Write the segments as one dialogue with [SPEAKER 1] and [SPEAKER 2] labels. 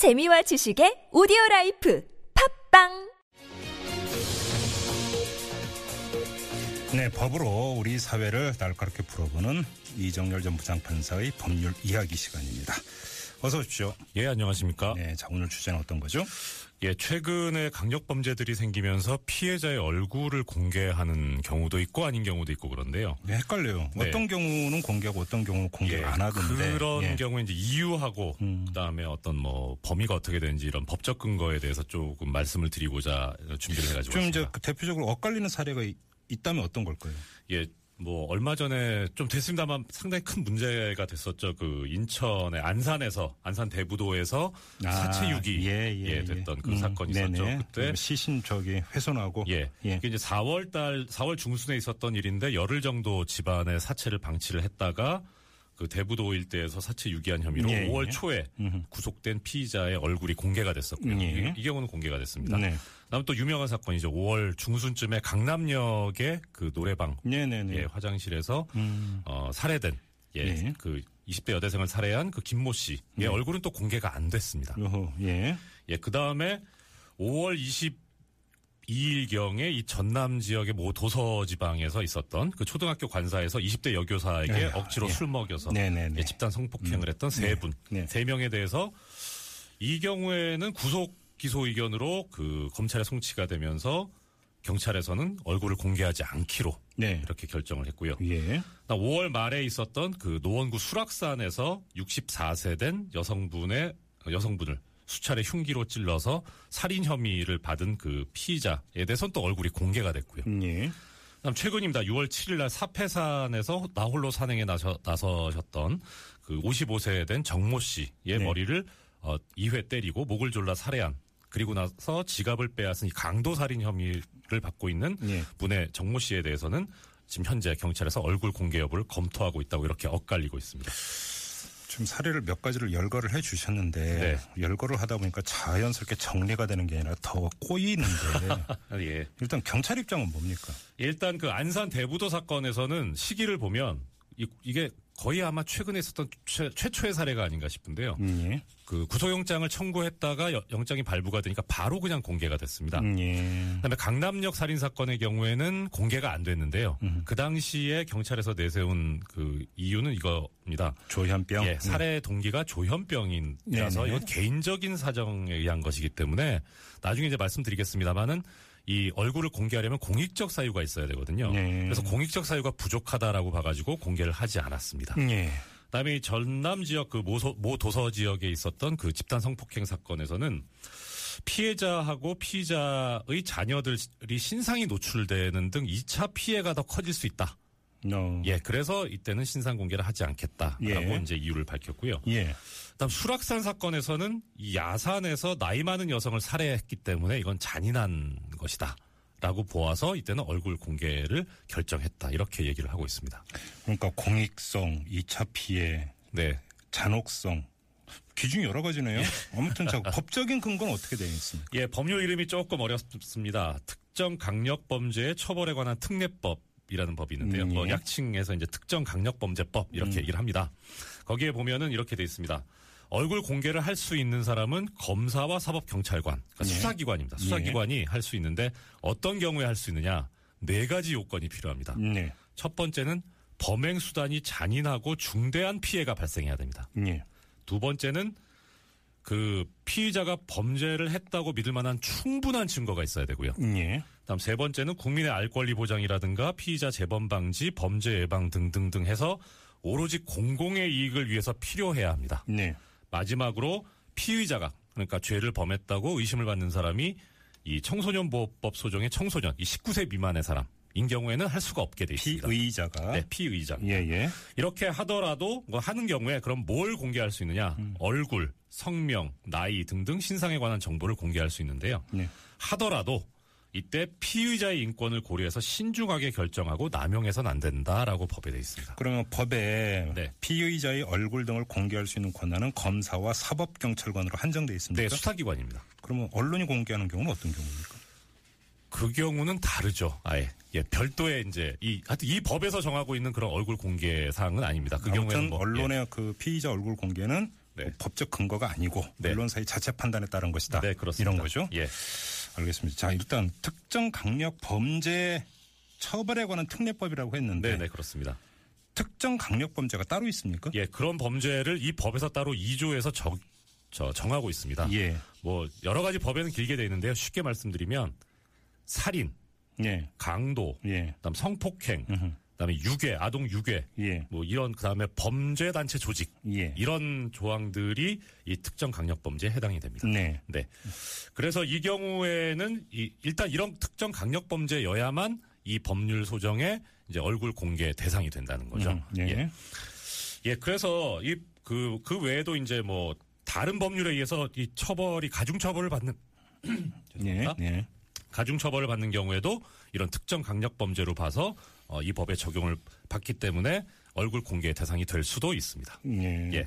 [SPEAKER 1] 재미와 지식의 오디오 라이프 팟빵
[SPEAKER 2] 네, 법으로 우리 사회를 날카롭게 풀어보는 이정열 전 부장판사의 법률 이야기 시간입니다. 어서 오십시오.
[SPEAKER 3] 예, 안녕하십니까.
[SPEAKER 2] 네, 자, 오늘 주제는 어떤 거죠?
[SPEAKER 3] 예, 최근에 강력 범죄들이 생기면서 피의자의 얼굴을 공개하는 경우도 있고 아닌 경우도 있고 그런데요.
[SPEAKER 2] 네, 헷갈려요.
[SPEAKER 3] 네.
[SPEAKER 2] 어떤 경우는 공개하고 어떤 경우는 공개
[SPEAKER 3] 예,
[SPEAKER 2] 안 하던데.
[SPEAKER 3] 그런
[SPEAKER 2] 예.
[SPEAKER 3] 경우에 이제 이유하고
[SPEAKER 2] 음.
[SPEAKER 3] 그다음에 어떤 뭐 범위가 어떻게 되는지 이런 법적 근거에 대해서 조금 말씀을 드리고자 준비를 해가지고
[SPEAKER 2] 좀 이제
[SPEAKER 3] 왔습니다.
[SPEAKER 2] 그 대표적으로 엇갈리는 사례가 이- 있다면 어떤 걸까요?
[SPEAKER 3] 예, 뭐 얼마 전에 좀 됐습니다만 상당히 큰 문제가 됐었죠. 그 인천의 안산에서 안산 대부도에서 사체 유기
[SPEAKER 2] 예, 예, 예.
[SPEAKER 3] 됐던 그
[SPEAKER 2] 음,
[SPEAKER 3] 사건이 있었죠.
[SPEAKER 2] 네네.
[SPEAKER 3] 그때
[SPEAKER 2] 시신 저기 훼손하고.
[SPEAKER 3] 예.
[SPEAKER 2] 예.
[SPEAKER 3] 이게 이제 4월 달, 4월 중순에 있었던 일인데 열흘 정도 집안의 사체를 방치를 했다가 그 대부도 일대에서 사체 유기한 혐의로
[SPEAKER 2] 예,
[SPEAKER 3] 5월
[SPEAKER 2] 예.
[SPEAKER 3] 초에
[SPEAKER 2] 음흠.
[SPEAKER 3] 구속된 피의자의 얼굴이 공개가 됐었고요.
[SPEAKER 2] 예.
[SPEAKER 3] 이, 이 경우는 공개가 됐습니다.
[SPEAKER 2] 네.
[SPEAKER 3] 다음 또 유명한 사건이죠. 5월 중순쯤에 강남역의 그 노래방
[SPEAKER 2] 네네네.
[SPEAKER 3] 예, 화장실에서
[SPEAKER 2] 음.
[SPEAKER 3] 어, 살해된 예,
[SPEAKER 2] 예.
[SPEAKER 3] 그 20대 여대생을 살해한 그 김모 씨의
[SPEAKER 2] 네.
[SPEAKER 3] 얼굴은 또 공개가 안 됐습니다.
[SPEAKER 2] 요호, 예.
[SPEAKER 3] 예, 그 다음에 5월 22일경에 이 전남 지역의 모 도서 지방에서 있었던 그 초등학교 관사에서 20대 여교사에게
[SPEAKER 2] 에휴,
[SPEAKER 3] 억지로
[SPEAKER 2] 예.
[SPEAKER 3] 술 먹여서. 예, 집단 성폭행을 했던 세 분,
[SPEAKER 2] 네.
[SPEAKER 3] 세 명에 대해서 이 경우에는 구속 기소 의견으로 그 검찰에 송치가 되면서 경찰에서는 얼굴을 공개하지 않기로
[SPEAKER 2] 네.
[SPEAKER 3] 이렇게 결정을 했고요.
[SPEAKER 2] 예.
[SPEAKER 3] 5월 말에 있었던 그 노원구 수락산에서 64세 된 여성분의 여성분을 수차례 흉기로 찔러서 살인 혐의를 받은 그 피의자에 대해서는 또 얼굴이 공개가 됐고요.
[SPEAKER 2] 예.
[SPEAKER 3] 그다음 최근입니다. 6월 7일 날 사패산에서 나홀로 산행에 나서, 나서셨던 그 55세 된 정모 씨의
[SPEAKER 2] 네.
[SPEAKER 3] 머리를 어, 2회 때리고 목을 졸라 살해한 그리고 나서 지갑을 빼앗은 이 강도 살인 혐의를 받고 있는
[SPEAKER 2] 예.
[SPEAKER 3] 분의 정모 씨에 대해서는 지금 현재 경찰에서 얼굴 공개 여부를 검토하고 있다고 이렇게 엇갈리고 있습니다.
[SPEAKER 2] 지금 사례를 몇 가지를 열거를 해 주셨는데
[SPEAKER 3] 네.
[SPEAKER 2] 열거를 하다 보니까 자연스럽게 정리가 되는 게 아니라 더 꼬이는데
[SPEAKER 3] 예.
[SPEAKER 2] 일단 경찰 입장은 뭡니까?
[SPEAKER 3] 일단 그 안산 대부도 사건에서는 시기를 보면 이, 이게 거의 아마 최근에 있었던 최, 최초의 사례가 아닌가 싶은데요.
[SPEAKER 2] 음, 예.
[SPEAKER 3] 그 구속영장을 청구했다가 여- 영장이 발부가 되니까 바로 그냥 공개가 됐습니다.
[SPEAKER 2] 음, 예.
[SPEAKER 3] 그다음에 강남역 살인 사건의 경우에는 공개가 안 됐는데요.
[SPEAKER 2] 음.
[SPEAKER 3] 그 당시에 경찰에서 내세운 그 이유는 이겁니다.
[SPEAKER 2] 조현병.
[SPEAKER 3] 예, 살해 동기가 조현병이라서. 이건 개인적인 사정에 의한 것이기 때문에 나중에 이제 말씀드리겠습니다만은 이 얼굴을 공개하려면 공익적 사유가 있어야 되거든요.
[SPEAKER 2] 네.
[SPEAKER 3] 그래서 공익적 사유가 부족하다라고 봐가지고 공개를 하지 않았습니다.
[SPEAKER 2] 음, 예.
[SPEAKER 3] 그다음에 이 전남 지역 그 모소, 모 도서 지역에 있었던 그 집단 성폭행 사건에서는 피해자하고 피의자의 자녀들이 신상이 노출되는 등 2차 피해가 더 커질 수 있다.
[SPEAKER 2] 어.
[SPEAKER 3] 예, 그래서 이때는 신상 공개를 하지 않겠다라고
[SPEAKER 2] 예.
[SPEAKER 3] 이제 이유를 밝혔고요.
[SPEAKER 2] 예.
[SPEAKER 3] 그다음 수락산 사건에서는 이 야산에서 나이 많은 여성을 살해했기 때문에 이건 잔인한 것이다. 라고 보아서 이때는 얼굴 공개를 결정했다. 이렇게 얘기를 하고 있습니다.
[SPEAKER 2] 그러니까 공익성, 2차 피해,
[SPEAKER 3] 네.
[SPEAKER 2] 잔혹성 기준이 여러 가지네요. 아무튼 자 법적인 근거는 어떻게 되어 있습니까?
[SPEAKER 3] 예, 법률 이름이 조금 어렵습니다. 특정 강력 범죄의 처벌에 관한 특례법 이라는 법이 있는데요.
[SPEAKER 2] 음, 예.
[SPEAKER 3] 뭐 약칭해서 이제 특정 강력 범죄법 이렇게 얘기를 합니다. 거기에 보면은 이렇게 돼 있습니다. 얼굴 공개를 할 수 있는 사람은 검사와 사법경찰관, 그러니까
[SPEAKER 2] 예.
[SPEAKER 3] 수사기관입니다. 수사기관이 할수 있는데 어떤 경우에 할 수 있느냐? 네 가지 요건이 필요합니다.
[SPEAKER 2] 네.
[SPEAKER 3] 첫 번째는 범행 수단이 잔인하고 중대한 피해가 발생해야 됩니다.
[SPEAKER 2] 예.
[SPEAKER 3] 두 번째는 그 피의자가 범죄를 했다고 믿을 만한 충분한 증거가 있어야 되고요.
[SPEAKER 2] 예.
[SPEAKER 3] 다음 세 번째는 국민의 알 권리 보장이라든가 피의자 재범 방지, 범죄 예방 등등등 해서 오로지 공공의 이익을 위해서 필요해야 합니다.
[SPEAKER 2] 네.
[SPEAKER 3] 마지막으로 피의자가 그러니까 죄를 범했다고 의심을 받는 사람이 이 청소년 보호법 소정의 청소년, 이 19세 미만의 사람 인 경우에는 할 수가 없게 돼 있습니다.
[SPEAKER 2] 피의자가
[SPEAKER 3] 네, 피의자.
[SPEAKER 2] 예, 예.
[SPEAKER 3] 이렇게 하더라도 뭐 하는 경우에 그럼 뭘 공개할 수 있느냐?
[SPEAKER 2] 음.
[SPEAKER 3] 얼굴, 성명, 나이 등등 신상에 관한 정보를 공개할 수 있는데요.
[SPEAKER 2] 네.
[SPEAKER 3] 하더라도 이때 피의자의 인권을 고려해서 신중하게 결정하고 남용해서는 안 된다라고 법에 돼 있습니다.
[SPEAKER 2] 그러면 법에
[SPEAKER 3] 네.
[SPEAKER 2] 피의자의 얼굴 등을 공개할 수 있는 권한은 검사와 사법경찰관으로 한정돼 있습니까?
[SPEAKER 3] 네, 수사기관입니다.
[SPEAKER 2] 그러면 언론이 공개하는 경우는 어떤 경우입니까?
[SPEAKER 3] 그 경우는 다르죠. 아예. 예, 별도의 이제 이 하여튼 이 법에서 정하고 있는 그런 얼굴 공개 사항은 아닙니다. 그 경우에는 뭐,
[SPEAKER 2] 언론의 그 피의자 얼굴 공개는
[SPEAKER 3] 네.
[SPEAKER 2] 뭐 법적 근거가 아니고
[SPEAKER 3] 네.
[SPEAKER 2] 언론사의 자체 판단에 따른 것이다.
[SPEAKER 3] 네.
[SPEAKER 2] 이런 거죠.
[SPEAKER 3] 예.
[SPEAKER 2] 알겠습니다. 자, 일단 특정 강력 범죄 처벌에 관한 특례법이라고 했는데
[SPEAKER 3] 네, 네, 그렇습니다.
[SPEAKER 2] 특정 강력 범죄가 따로 있습니까?
[SPEAKER 3] 예, 그런 범죄를 이 법에서 따로 2조에서 정, 저, 정하고 있습니다.
[SPEAKER 2] 예.
[SPEAKER 3] 뭐 여러 가지 법에는 길게 돼 있는데요. 쉽게 말씀드리면 살인,
[SPEAKER 2] 예.
[SPEAKER 3] 강도,
[SPEAKER 2] 예.
[SPEAKER 3] 그다음 성폭행,
[SPEAKER 2] 음흠.
[SPEAKER 3] 그다음에 유괴, 아동 유괴,
[SPEAKER 2] 예.
[SPEAKER 3] 뭐 이런 그다음에 범죄 단체 조직
[SPEAKER 2] 예.
[SPEAKER 3] 이런 조항들이 이 특정 강력 범죄에 해당이 됩니다.
[SPEAKER 2] 네.
[SPEAKER 3] 네. 그래서 이 경우에는 이, 일단 이런 특정 강력 범죄여야만 이 법률 소정에 이제 얼굴 공개 대상이 된다는 거죠.
[SPEAKER 2] 음, 예.
[SPEAKER 3] 예. 예, 그래서 이그그 외에도 이제 뭐 다른 법률에 의해서 이 처벌이 가중 처벌을 받는
[SPEAKER 2] 예.
[SPEAKER 3] 죄송합니다.
[SPEAKER 2] 예.
[SPEAKER 3] 가중 처벌을 받는 경우에도 이런 특정 강력 범죄로 봐서 어, 이 법의 적용을 받기 때문에 얼굴 공개 대상이 될 수도 있습니다.
[SPEAKER 2] 예.
[SPEAKER 3] 예.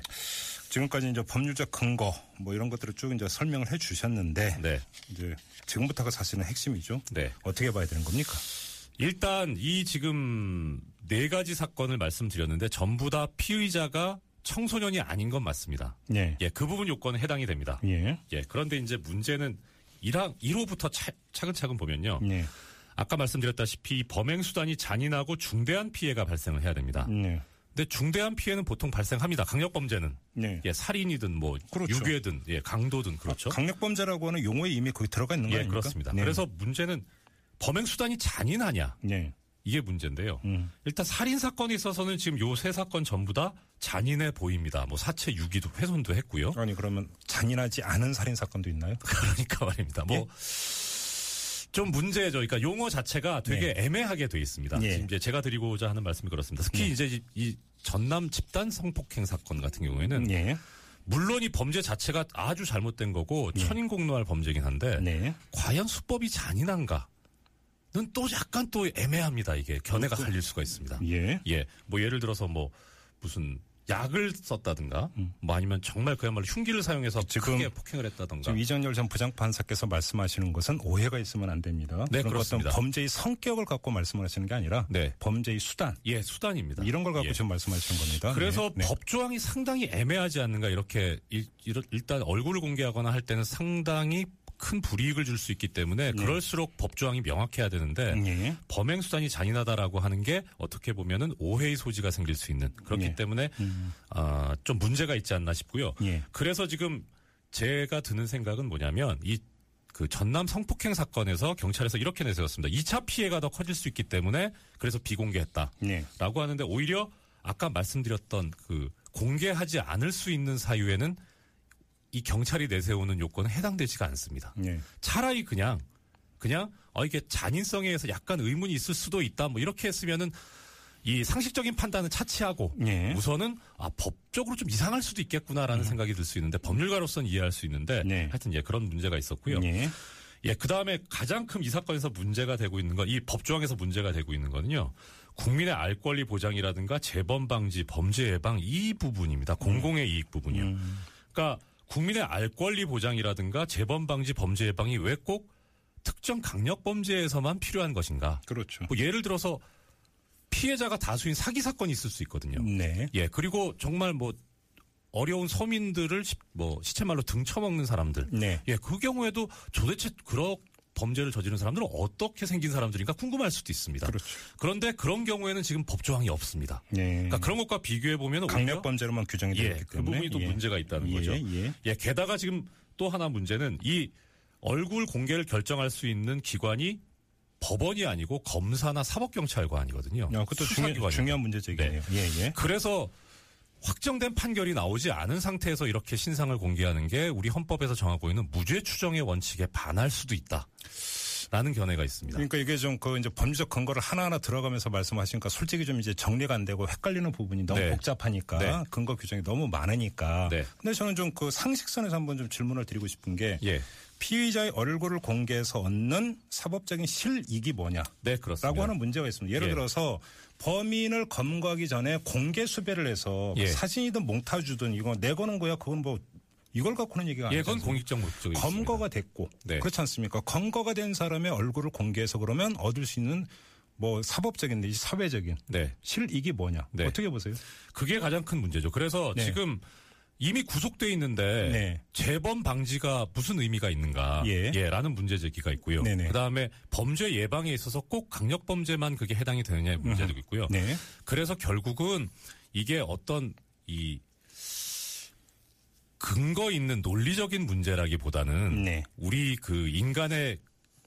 [SPEAKER 2] 지금까지 이제 법률적 근거 뭐 이런 것들을 쭉 이제 설명을 해 주셨는데
[SPEAKER 3] 네.
[SPEAKER 2] 이제 지금부터가 사실은 핵심이죠.
[SPEAKER 3] 네.
[SPEAKER 2] 어떻게 봐야 되는 겁니까?
[SPEAKER 3] 일단 이 지금 네 가지 사건을 말씀드렸는데 전부 다 피의자가 청소년이 아닌 건 맞습니다.
[SPEAKER 2] 예.
[SPEAKER 3] 예, 그 부분 요건에 해당이 됩니다.
[SPEAKER 2] 예.
[SPEAKER 3] 예, 그런데 이제 문제는 1항, 1호부터 차, 차근차근 보면요.
[SPEAKER 2] 예.
[SPEAKER 3] 아까 말씀드렸다시피 이 범행 수단이 잔인하고 중대한 피해가 발생을 해야 됩니다.
[SPEAKER 2] 네.
[SPEAKER 3] 근데 중대한 피해는 보통 발생합니다. 강력 범죄는
[SPEAKER 2] 네.
[SPEAKER 3] 예, 살인이든 뭐
[SPEAKER 2] 그렇죠.
[SPEAKER 3] 유괴든 예, 강도든 그렇죠.
[SPEAKER 2] 강력 범죄라고 하는 용어에 이미 거기 들어가 있는 거
[SPEAKER 3] 예,
[SPEAKER 2] 아닙니까?
[SPEAKER 3] 그렇습니다.
[SPEAKER 2] 네.
[SPEAKER 3] 그래서 문제는 범행 수단이 잔인하냐
[SPEAKER 2] 예.
[SPEAKER 3] 이게 문제인데요.
[SPEAKER 2] 음.
[SPEAKER 3] 일단 살인 사건에 있어서는 지금 요 세 사건 전부 다 잔인해 보입니다. 뭐 사체 유기도 훼손도 했고요.
[SPEAKER 2] 아니 그러면 잔인하지 않은 살인 사건도 있나요?
[SPEAKER 3] 그러니까 말입니다. 뭐. 좀 문제죠. 그러니까 용어 자체가 되게 애매하게 돼 있습니다.
[SPEAKER 2] 예.
[SPEAKER 3] 지금 이제 제가 드리고자 하는 말씀이 그렇습니다. 특히 이제 이- 이 전남 집단 성폭행 사건 같은 경우에는
[SPEAKER 2] 예.
[SPEAKER 3] 물론 이 범죄 자체가 아주 잘못된 거고 천인공노할 범죄긴 한데
[SPEAKER 2] 네.
[SPEAKER 3] 과연 수법이 잔인한가 는 또 약간 또 애매합니다. 이게 견해가 갈릴 수가 있습니다.
[SPEAKER 2] 예.
[SPEAKER 3] 예, 뭐 예를 들어서 뭐 무슨 약을 썼다든가, 뭐 아니면 정말 그야말로 흉기를 사용해서
[SPEAKER 2] 음. 지금
[SPEAKER 3] 크게 폭행을 했다든가.
[SPEAKER 2] 지금 이정열 전 부장판사께서 말씀하시는 것은 오해가 있으면 안 됩니다.
[SPEAKER 3] 네, 그렇습니다.
[SPEAKER 2] 어떤 범죄의 성격을 갖고 말씀을 하시는 게 아니라
[SPEAKER 3] 네.
[SPEAKER 2] 범죄의 수단
[SPEAKER 3] 예, 수단입니다.
[SPEAKER 2] 이런 걸 갖고
[SPEAKER 3] 예.
[SPEAKER 2] 지금 말씀하시는 겁니다.
[SPEAKER 3] 그래서
[SPEAKER 2] 네. 네.
[SPEAKER 3] 법 조항이 상당히 애매하지 않는가 이렇게 일단 얼굴을 공개하거나 할 때는 상당히 큰 불이익을 줄 수 있기 때문에 그럴수록 법 조항이 명확해야 되는데
[SPEAKER 2] 예.
[SPEAKER 3] 범행 수단이 잔인하다라고 하는 게 어떻게 보면은 오해의 소지가 생길 수 있는 그렇기
[SPEAKER 2] 예.
[SPEAKER 3] 때문에 아, 좀 문제가 있지 않나 싶고요.
[SPEAKER 2] 예.
[SPEAKER 3] 그래서 지금 제가 드는 생각은 뭐냐면 이 그 전남 성폭행 사건에서 경찰에서 이렇게 내세웠습니다. 2차 피해가 더 커질 수 있기 때문에 그래서 비공개했다.
[SPEAKER 2] 예.
[SPEAKER 3] 라고 하는데 오히려 아까 말씀드렸던 그 공개하지 않을 수 있는 사유에는 이 경찰이 내세우는 요건은 해당되지가 않습니다.
[SPEAKER 2] 예.
[SPEAKER 3] 차라리 그냥 그냥 어 이게 잔인성에 의해서 약간 의문이 있을 수도 있다 뭐 이렇게 했으면은 이 상식적인 판단은 차치하고
[SPEAKER 2] 예.
[SPEAKER 3] 우선은 아 법적으로 좀 이상할 수도 있겠구나라는 생각이 들 수 있는데 법률가로서는 이해할 수 있는데
[SPEAKER 2] 네.
[SPEAKER 3] 하여튼 예 그런 문제가 있었고요.
[SPEAKER 2] 예.
[SPEAKER 3] 예, 그 다음에 가장 큰 이 사건에서 문제가 되고 있는 건, 이 법조항에서 문제가 되고 있는 거는요, 국민의 알 권리 보장이라든가 재범 방지, 범죄 예방 이 부분입니다. 공공의 이익 부분이요. 그러니까 국민의 알 권리 보장이라든가 재범 방지, 범죄 예방이 왜 꼭 특정 강력 범죄에서만 필요한 것인가?
[SPEAKER 2] 그렇죠.
[SPEAKER 3] 뭐 예를 들어서 피해자가 다수인 사기 사건이 있을 수 있거든요.
[SPEAKER 2] 네.
[SPEAKER 3] 예, 그리고 정말 뭐 어려운 서민들을 시, 뭐 시체말로 등쳐먹는 사람들.
[SPEAKER 2] 네.
[SPEAKER 3] 예, 그 경우에도 도대체 그런 범죄를 저지른 사람들은 어떻게 생긴 사람들인가 궁금할 수도 있습니다.
[SPEAKER 2] 그렇죠.
[SPEAKER 3] 그런데 그런 경우에는 지금 법조항이 없습니다.
[SPEAKER 2] 예.
[SPEAKER 3] 그러니까 그런 것과 비교해 보면
[SPEAKER 2] 강력 범죄로만 규정이 되어
[SPEAKER 3] 예,
[SPEAKER 2] 있기
[SPEAKER 3] 그
[SPEAKER 2] 때문에
[SPEAKER 3] 부분이 또
[SPEAKER 2] 예.
[SPEAKER 3] 문제가 있다는
[SPEAKER 2] 예,
[SPEAKER 3] 거죠.
[SPEAKER 2] 예.
[SPEAKER 3] 예, 게다가 지금 또 하나 문제는 이 얼굴 공개를 결정할 수 있는 기관이 법원이 아니고 검사나 사법경찰관이거든요.
[SPEAKER 2] 야, 그것도 중요. 중요한 문제제기네요. 예, 예.
[SPEAKER 3] 그래서 확정된 판결이 나오지 않은 상태에서 이렇게 신상을 공개하는 게 우리 헌법에서 정하고 있는 무죄 추정의 원칙에 반할 수도 있다. 라는 견해가 있습니다.
[SPEAKER 2] 그러니까 이게 좀 그 이제 법률적 근거를 하나하나 들어가면서 말씀하시니까 솔직히 좀 이제 정리가 안 되고 헷갈리는 부분이 너무
[SPEAKER 3] 네.
[SPEAKER 2] 복잡하니까
[SPEAKER 3] 네.
[SPEAKER 2] 근거 규정이 너무 많으니까.
[SPEAKER 3] 네.
[SPEAKER 2] 근데 저는 좀 그 상식선에서 한번 좀 질문을 드리고 싶은 게
[SPEAKER 3] 예.
[SPEAKER 2] 피의자의 얼굴을 공개해서 얻는 사법적인 실익이 뭐냐?
[SPEAKER 3] 네, 그렇습니다.
[SPEAKER 2] 라고 하는 문제가 있습니다. 예를
[SPEAKER 3] 예.
[SPEAKER 2] 들어서 범인을 검거하기 전에 공개 수배를 해서
[SPEAKER 3] 예.
[SPEAKER 2] 사진이든 몽타주든 이거 내거는 거야. 그건 뭐 이걸 갖고는 얘기가
[SPEAKER 3] 예,
[SPEAKER 2] 아니죠.
[SPEAKER 3] 그건 공익적 목적이
[SPEAKER 2] 검거가 됐고
[SPEAKER 3] 네.
[SPEAKER 2] 그렇지 않습니까? 검거가 된 사람의 얼굴을 공개해서 그러면 얻을 수 있는 뭐 사법적인 내지 사회적인
[SPEAKER 3] 네.
[SPEAKER 2] 실익이 뭐냐?
[SPEAKER 3] 네.
[SPEAKER 2] 어떻게 보세요?
[SPEAKER 3] 그게 가장 큰 문제죠. 그래서
[SPEAKER 2] 네.
[SPEAKER 3] 지금 이미 구속돼 있는데
[SPEAKER 2] 네.
[SPEAKER 3] 재범 방지가 무슨 의미가 있는가?
[SPEAKER 2] 예.
[SPEAKER 3] 라는 문제 제기가 있고요.
[SPEAKER 2] 네네.
[SPEAKER 3] 그다음에 범죄 예방에 있어서 꼭 강력 범죄만 그게 해당이 되느냐의 문제도 있고요.
[SPEAKER 2] 네.
[SPEAKER 3] 그래서 결국은 이게 어떤 이 근거 있는 논리적인 문제라기보다는
[SPEAKER 2] 네.
[SPEAKER 3] 우리 그 인간의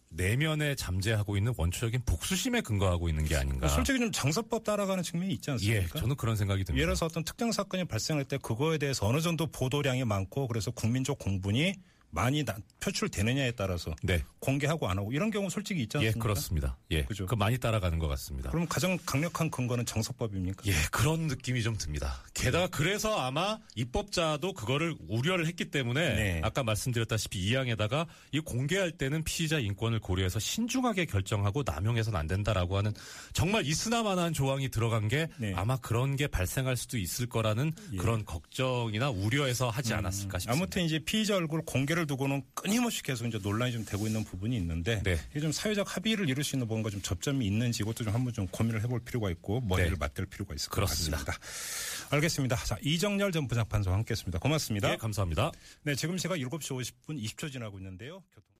[SPEAKER 3] 내면에 잠재하고 있는 원초적인 복수심에 근거하고 있는 게 아닌가.
[SPEAKER 2] 솔직히 좀 정서법 따라가는 측면이 있지
[SPEAKER 3] 예,
[SPEAKER 2] 않습니까?
[SPEAKER 3] 저는 그런 생각이 듭니다.
[SPEAKER 2] 예를 들어서 어떤 특정 사건이 발생할 때 그거에 대해서 어느 정도 보도량이 많고 그래서 국민적 공분이 많이 나- 표출되느냐에 따라서
[SPEAKER 3] 네.
[SPEAKER 2] 공개하고 안 하고 이런 경우 솔직히 있지
[SPEAKER 3] 예,
[SPEAKER 2] 않습니까?
[SPEAKER 3] 그렇습니다. 예.
[SPEAKER 2] 그죠.
[SPEAKER 3] 그 많이 따라가는 것 같습니다.
[SPEAKER 2] 그럼 가장 강력한 근거는 정서법입니까?
[SPEAKER 3] 예, 그런 느낌이 좀 듭니다. 게다가 그래서 아마 입법자도 그거를 우려를 했기 때문에
[SPEAKER 2] 네.
[SPEAKER 3] 아까 말씀드렸다시피 이 항에다가 이 공개할 때는 피의자 인권을 고려해서 신중하게 결정하고 남용해서는 안 된다라고 하는 정말 있으나마나한 조항이 들어간 게
[SPEAKER 2] 네.
[SPEAKER 3] 아마 그런 게 발생할 수도 있을 거라는 그런 걱정이나 우려해서 하지 않았을까 싶습니다.
[SPEAKER 2] 예. 음, 아무튼 이제 피의자 얼굴 공개를 두고는 끊임없이 계속 이제 논란이 좀 되고 있는 부분이 있는데
[SPEAKER 3] 네.
[SPEAKER 2] 이게 좀 사회적 합의를 이룰 수 있는 뭔가 좀 접점이 있는지 이것도 좀 한번 좀 고민을 해볼 필요가 있고 머리를
[SPEAKER 3] 네.
[SPEAKER 2] 맞댈 필요가 있을 것
[SPEAKER 3] 그렇습니다.
[SPEAKER 2] 같습니다. 알겠습니다. 자 이정열 전 부장판사와 함께했습니다. 고맙습니다.
[SPEAKER 3] 예, 감사합니다.
[SPEAKER 2] 네 지금 시각 7시 50분 20초 지나고 있는데요. 교통-